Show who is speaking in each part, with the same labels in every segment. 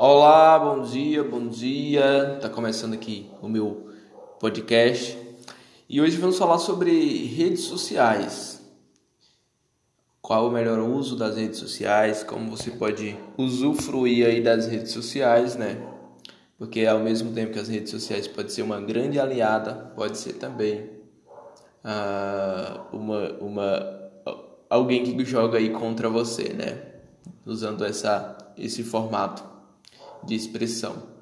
Speaker 1: Olá, bom dia, bom dia. Tá começando aqui o meu podcast e hoje vamos falar sobre redes sociais. Qual o melhor uso das redes sociais? Como você pode usufruir aí das redes sociais, né? Porque ao mesmo tempo que as redes sociais pode ser uma grande aliada, pode ser também uh, uma, uma alguém que joga aí contra você, né? Usando essa esse formato de expressão.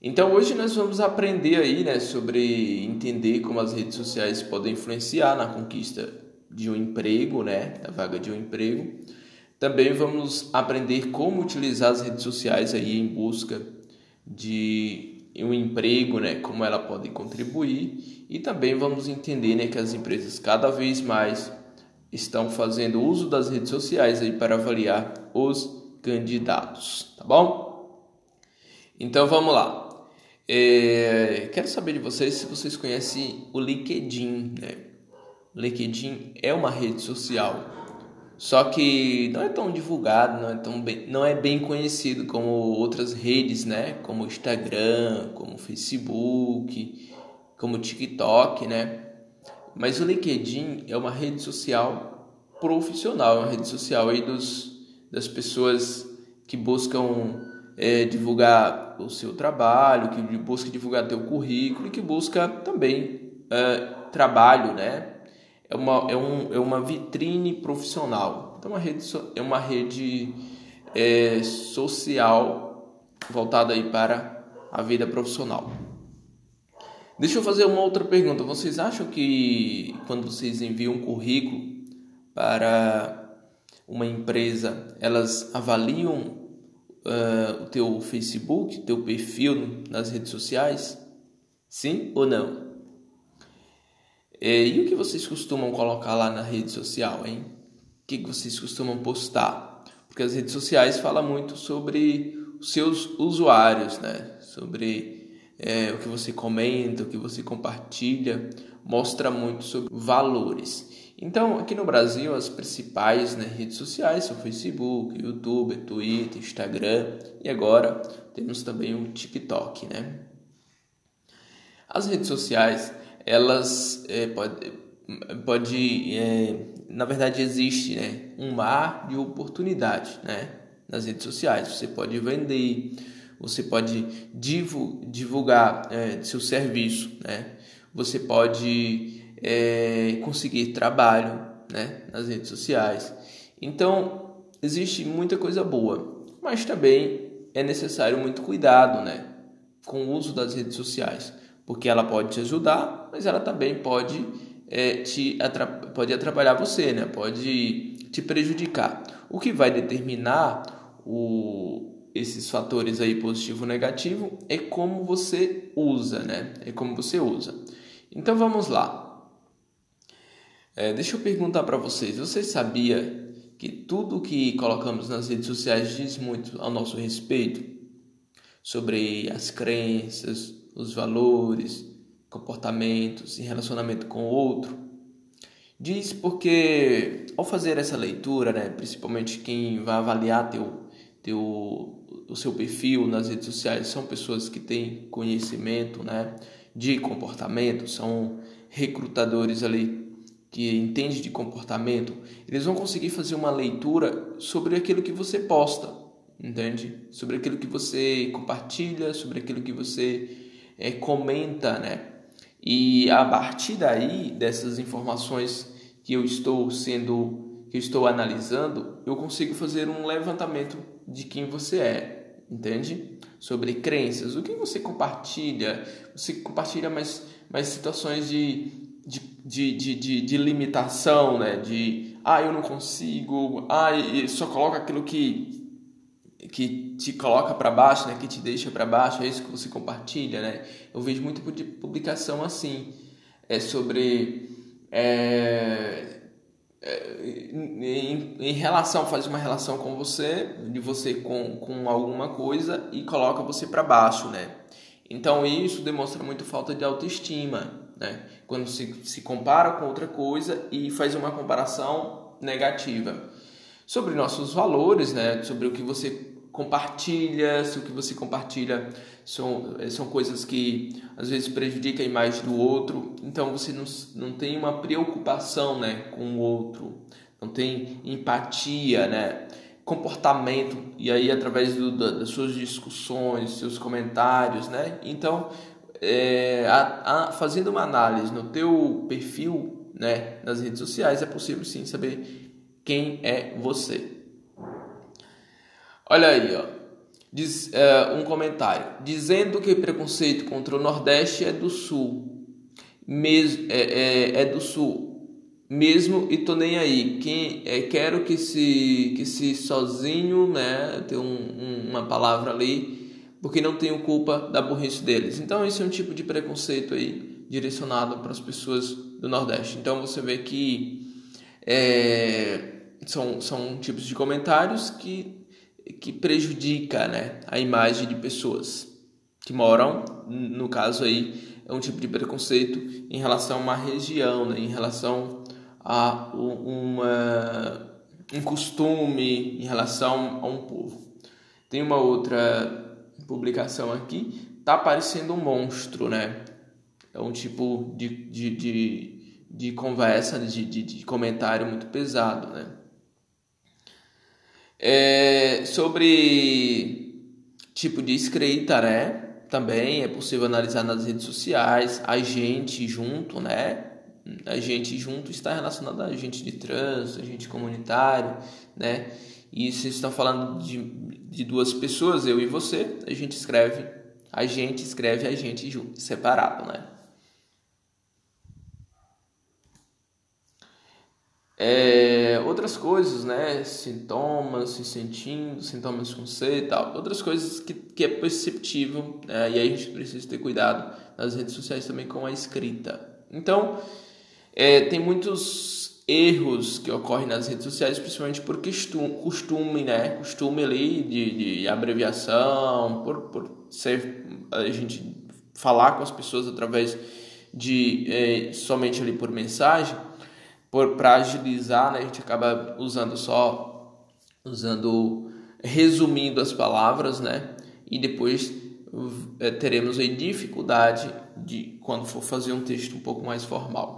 Speaker 1: Então hoje nós vamos aprender aí, né, sobre entender como as redes sociais podem influenciar na conquista de um emprego, né, da vaga de um emprego. Também vamos aprender como utilizar as redes sociais aí em busca de um emprego, né, como ela pode contribuir e também vamos entender, né, que as empresas cada vez mais estão fazendo uso das redes sociais aí para avaliar os candidatos, tá bom? Então vamos lá. É, quero saber de vocês se vocês conhecem o LinkedIn, né? O LinkedIn é uma rede social, só que não é tão divulgado, não é tão bem, não é bem conhecido como outras redes, né? Como Instagram, como Facebook, como TikTok, né? Mas o LinkedIn é uma rede social profissional, é uma rede social aí dos das pessoas que buscam é, divulgar o seu trabalho, que busca divulgar teu currículo e que busca também é, trabalho, né? É uma, é, um, é uma vitrine profissional. Então, uma rede, é uma rede é, social voltada aí para a vida profissional. Deixa eu fazer uma outra pergunta. Vocês acham que quando vocês enviam um currículo para uma empresa, elas avaliam uh, o teu Facebook, teu perfil nas redes sociais? Sim ou não? É, e o que vocês costumam colocar lá na rede social, hein? O que vocês costumam postar? Porque as redes sociais falam muito sobre os seus usuários, né? Sobre é, o que você comenta, o que você compartilha, mostra muito sobre valores. Então, aqui no Brasil, as principais né, redes sociais são Facebook, YouTube, Twitter, Instagram e agora temos também o TikTok, né? As redes sociais, elas é, pode, pode é, na verdade existe né, um mar de oportunidade, né? Nas redes sociais, você pode vender, você pode divulgar é, seu serviço, né? Você pode é, conseguir trabalho né, nas redes sociais. Então, existe muita coisa boa, mas também é necessário muito cuidado né, com o uso das redes sociais, porque ela pode te ajudar, mas ela também pode, é, te atrap pode atrapalhar você, né, pode te prejudicar. O que vai determinar o, esses fatores aí positivo e negativo é como você usa, né? É como você usa. Então vamos lá. É, deixa eu perguntar para vocês: vocês sabia que tudo que colocamos nas redes sociais diz muito ao nosso respeito sobre as crenças, os valores, comportamentos e relacionamento com o outro? Diz porque ao fazer essa leitura, né, principalmente quem vai avaliar teu, teu, o seu perfil nas redes sociais são pessoas que têm conhecimento né, de comportamento, são recrutadores ali que entende de comportamento, eles vão conseguir fazer uma leitura sobre aquilo que você posta, entende? Sobre aquilo que você compartilha, sobre aquilo que você é, comenta, né? E a partir daí, dessas informações que eu estou sendo, que eu estou analisando, eu consigo fazer um levantamento de quem você é, entende? Sobre crenças, o que você compartilha, você compartilha mais, mais situações de de, de, de, de, de limitação, né? De, ah, eu não consigo, ah, só coloca aquilo que, que te coloca para baixo, né? Que te deixa para baixo, é isso que você compartilha, né? Eu vejo muito de publicação assim, é sobre... É, é, em, em, relação, faz uma relação com você, de você com, com alguma coisa e coloca você para baixo, né? Então isso demonstra muito falta de autoestima, né? Quando se, se compara com outra coisa e faz uma comparação negativa. Sobre nossos valores, né? Sobre o que você compartilha, se o que você compartilha são, são coisas que às vezes prejudicam a imagem do outro, então você não, não tem uma preocupação né, com o outro, não tem empatia, né? comportamento e aí através do, das suas discussões, seus comentários, né? Então, é, a, a, fazendo uma análise no teu perfil, né, nas redes sociais, é possível sim saber quem é você. Olha aí, ó. Diz, é, um comentário dizendo que preconceito contra o Nordeste é do Sul, mesmo é, é, é do Sul mesmo e tô nem aí. Quem é, quero que se que se sozinho, né, ter um, um, uma palavra ali, porque não tenho culpa da burrice deles. Então esse é um tipo de preconceito aí direcionado para as pessoas do Nordeste. Então você vê que é, são são tipos de comentários que que prejudica, né, a imagem de pessoas que moram, no caso aí, é um tipo de preconceito em relação a uma região, né, em relação a uma, um costume em relação a um povo. Tem uma outra publicação aqui, tá parecendo um monstro, né? É um tipo de, de, de, de conversa, de, de, de comentário muito pesado, né? É, sobre tipo de escrita, né? Também é possível analisar nas redes sociais, a gente junto, né? A gente junto está relacionado a gente de trânsito, a gente comunitário, né? E se estão falando de, de duas pessoas, eu e você, a gente escreve, a gente escreve a gente junto, separado, né? É, outras coisas, né? Sintomas, se sentindo, sintomas com C e tal. Outras coisas que, que é perceptível, né? e aí a gente precisa ter cuidado nas redes sociais também com a escrita. Então, é, tem muitos erros que ocorrem nas redes sociais, principalmente por costume, né? Costume ali de, de abreviação, por, por ser a gente falar com as pessoas através de é, somente ali por mensagem, por para agilizar, né? A gente acaba usando só usando resumindo as palavras, né? E depois é, teremos aí dificuldade de quando for fazer um texto um pouco mais formal.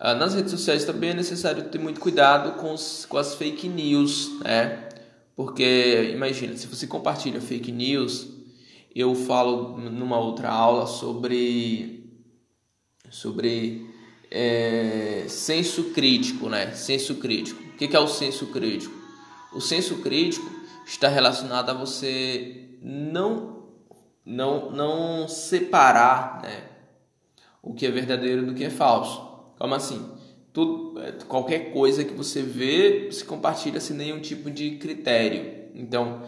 Speaker 1: Ah, nas redes sociais também é necessário ter muito cuidado com, os, com as fake news, né? Porque imagina, se você compartilha fake news, eu falo numa outra aula sobre sobre é, senso crítico, né? Senso crítico. O que é o senso crítico? O senso crítico está relacionado a você não não não separar, né? O que é verdadeiro do que é falso. Como assim? Tudo, é, qualquer coisa que você vê se compartilha sem nenhum tipo de critério. Então,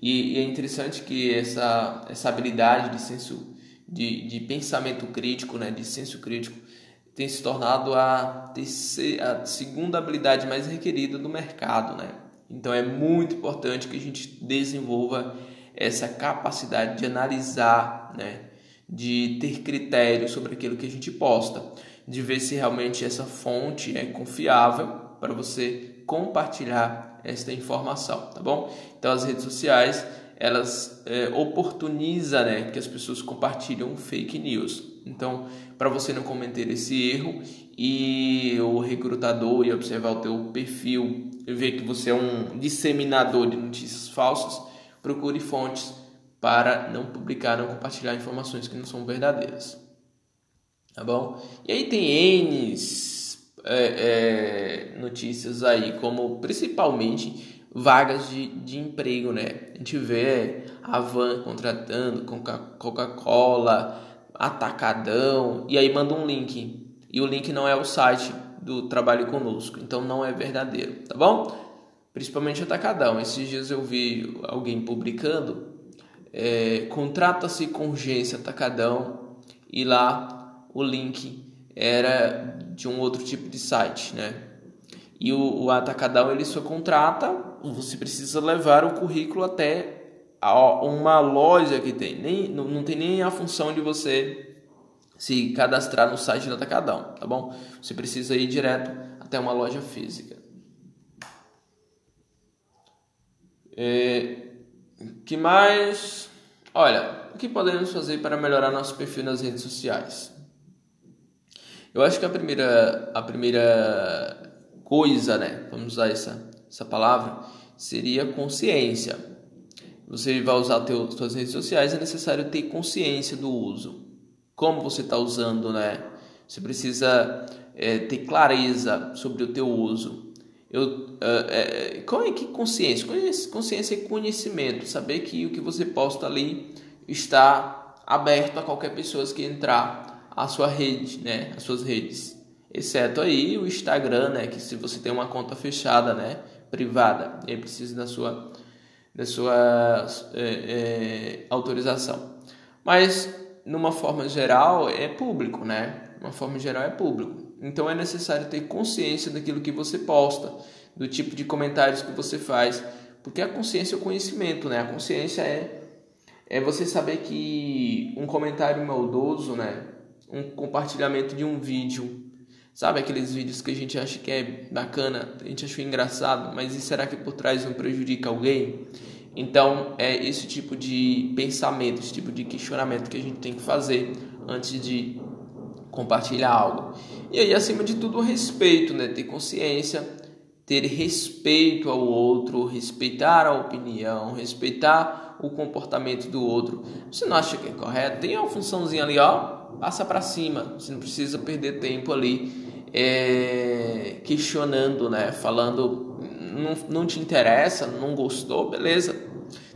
Speaker 1: e, e é interessante que essa, essa habilidade de senso de, de pensamento crítico, né, de senso crítico, tem se tornado a, a segunda habilidade mais requerida do mercado, né? Então é muito importante que a gente desenvolva essa capacidade de analisar, né? de ter critério sobre aquilo que a gente posta de ver se realmente essa fonte é confiável para você compartilhar esta informação, tá bom? Então as redes sociais elas é, oportunizam né, que as pessoas compartilham fake news. Então, para você não cometer esse erro e o recrutador e observar o teu perfil e ver que você é um disseminador de notícias falsas, procure fontes para não publicar, não compartilhar informações que não são verdadeiras tá bom? E aí tem N é, é, notícias aí, como principalmente vagas de, de emprego, né? A gente vê a Van contratando Coca-Cola, Atacadão, e aí manda um link. E o link não é o site do Trabalho Conosco, então não é verdadeiro, tá bom? Principalmente Atacadão. Esses dias eu vi alguém publicando, é, contrata-se com urgência Atacadão, e lá o link era de um outro tipo de site, né? E o, o Atacadão ele só contrata, você precisa levar o currículo até a, uma loja que tem, nem não, não tem nem a função de você se cadastrar no site do Atacadão, tá bom? Você precisa ir direto até uma loja física. É, que mais? Olha, o que podemos fazer para melhorar nosso perfil nas redes sociais? Eu acho que a primeira, a primeira coisa, né? Vamos usar essa, essa palavra, seria consciência. Você vai usar teu, suas redes sociais, é necessário ter consciência do uso. Como você está usando, né? Você precisa é, ter clareza sobre o teu uso. Eu, é, é, qual é que consciência? Consciência é conhecimento, saber que o que você posta ali está aberto a qualquer pessoa que entrar a sua rede, né, as suas redes. Exceto aí o Instagram, né, que se você tem uma conta fechada, né, privada, ele precisa da sua da sua é, é, autorização. Mas numa forma geral é público, né? Uma forma geral é público. Então é necessário ter consciência daquilo que você posta, do tipo de comentários que você faz, porque a consciência é o conhecimento, né? A consciência é é você saber que um comentário maldoso, né, um compartilhamento de um vídeo. Sabe aqueles vídeos que a gente acha que é bacana, a gente achou engraçado, mas e será que por trás não prejudica alguém? Então, é esse tipo de pensamento, esse tipo de questionamento que a gente tem que fazer antes de compartilhar algo. E aí, acima de tudo, o respeito, né? Ter consciência, ter respeito ao outro, respeitar a opinião, respeitar o comportamento do outro. Você não acha que é correto? Tem uma funçãozinha ali, ó, passa para cima. Você não precisa perder tempo ali é, questionando, né? Falando, não, não te interessa, não gostou, beleza.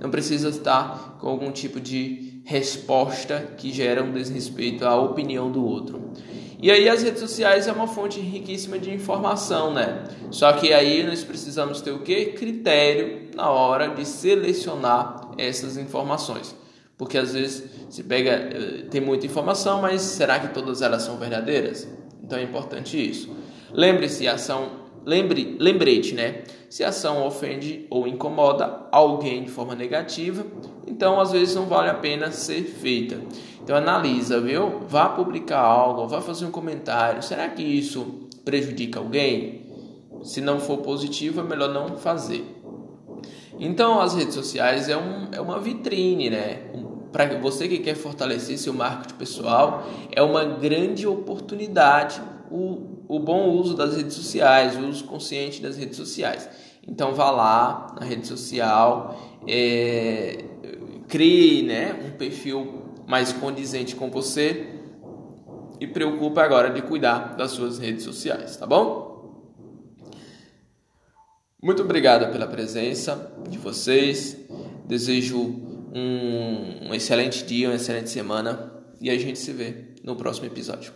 Speaker 1: Não precisa estar com algum tipo de resposta que gera um desrespeito à opinião do outro. E aí as redes sociais é uma fonte riquíssima de informação, né? Só que aí nós precisamos ter o que? Critério na hora de selecionar essas informações porque às vezes se pega eh, tem muita informação, mas será que todas elas são verdadeiras? Então é importante isso. Lembre-se, ação, lembre, lembrete, né? Se a ação ofende ou incomoda alguém de forma negativa, então às vezes não vale a pena ser feita. Então analisa, viu? Vá publicar algo, vá fazer um comentário. Será que isso prejudica alguém? Se não for positivo, é melhor não fazer. Então as redes sociais é, um, é uma vitrine, né? para você que quer fortalecer seu marketing pessoal, é uma grande oportunidade o, o bom uso das redes sociais, o uso consciente das redes sociais. Então vá lá na rede social, é, crie né, um perfil mais condizente com você e preocupe agora de cuidar das suas redes sociais, tá bom? Muito obrigado pela presença de vocês. Desejo um, um excelente dia, uma excelente semana e a gente se vê no próximo episódio.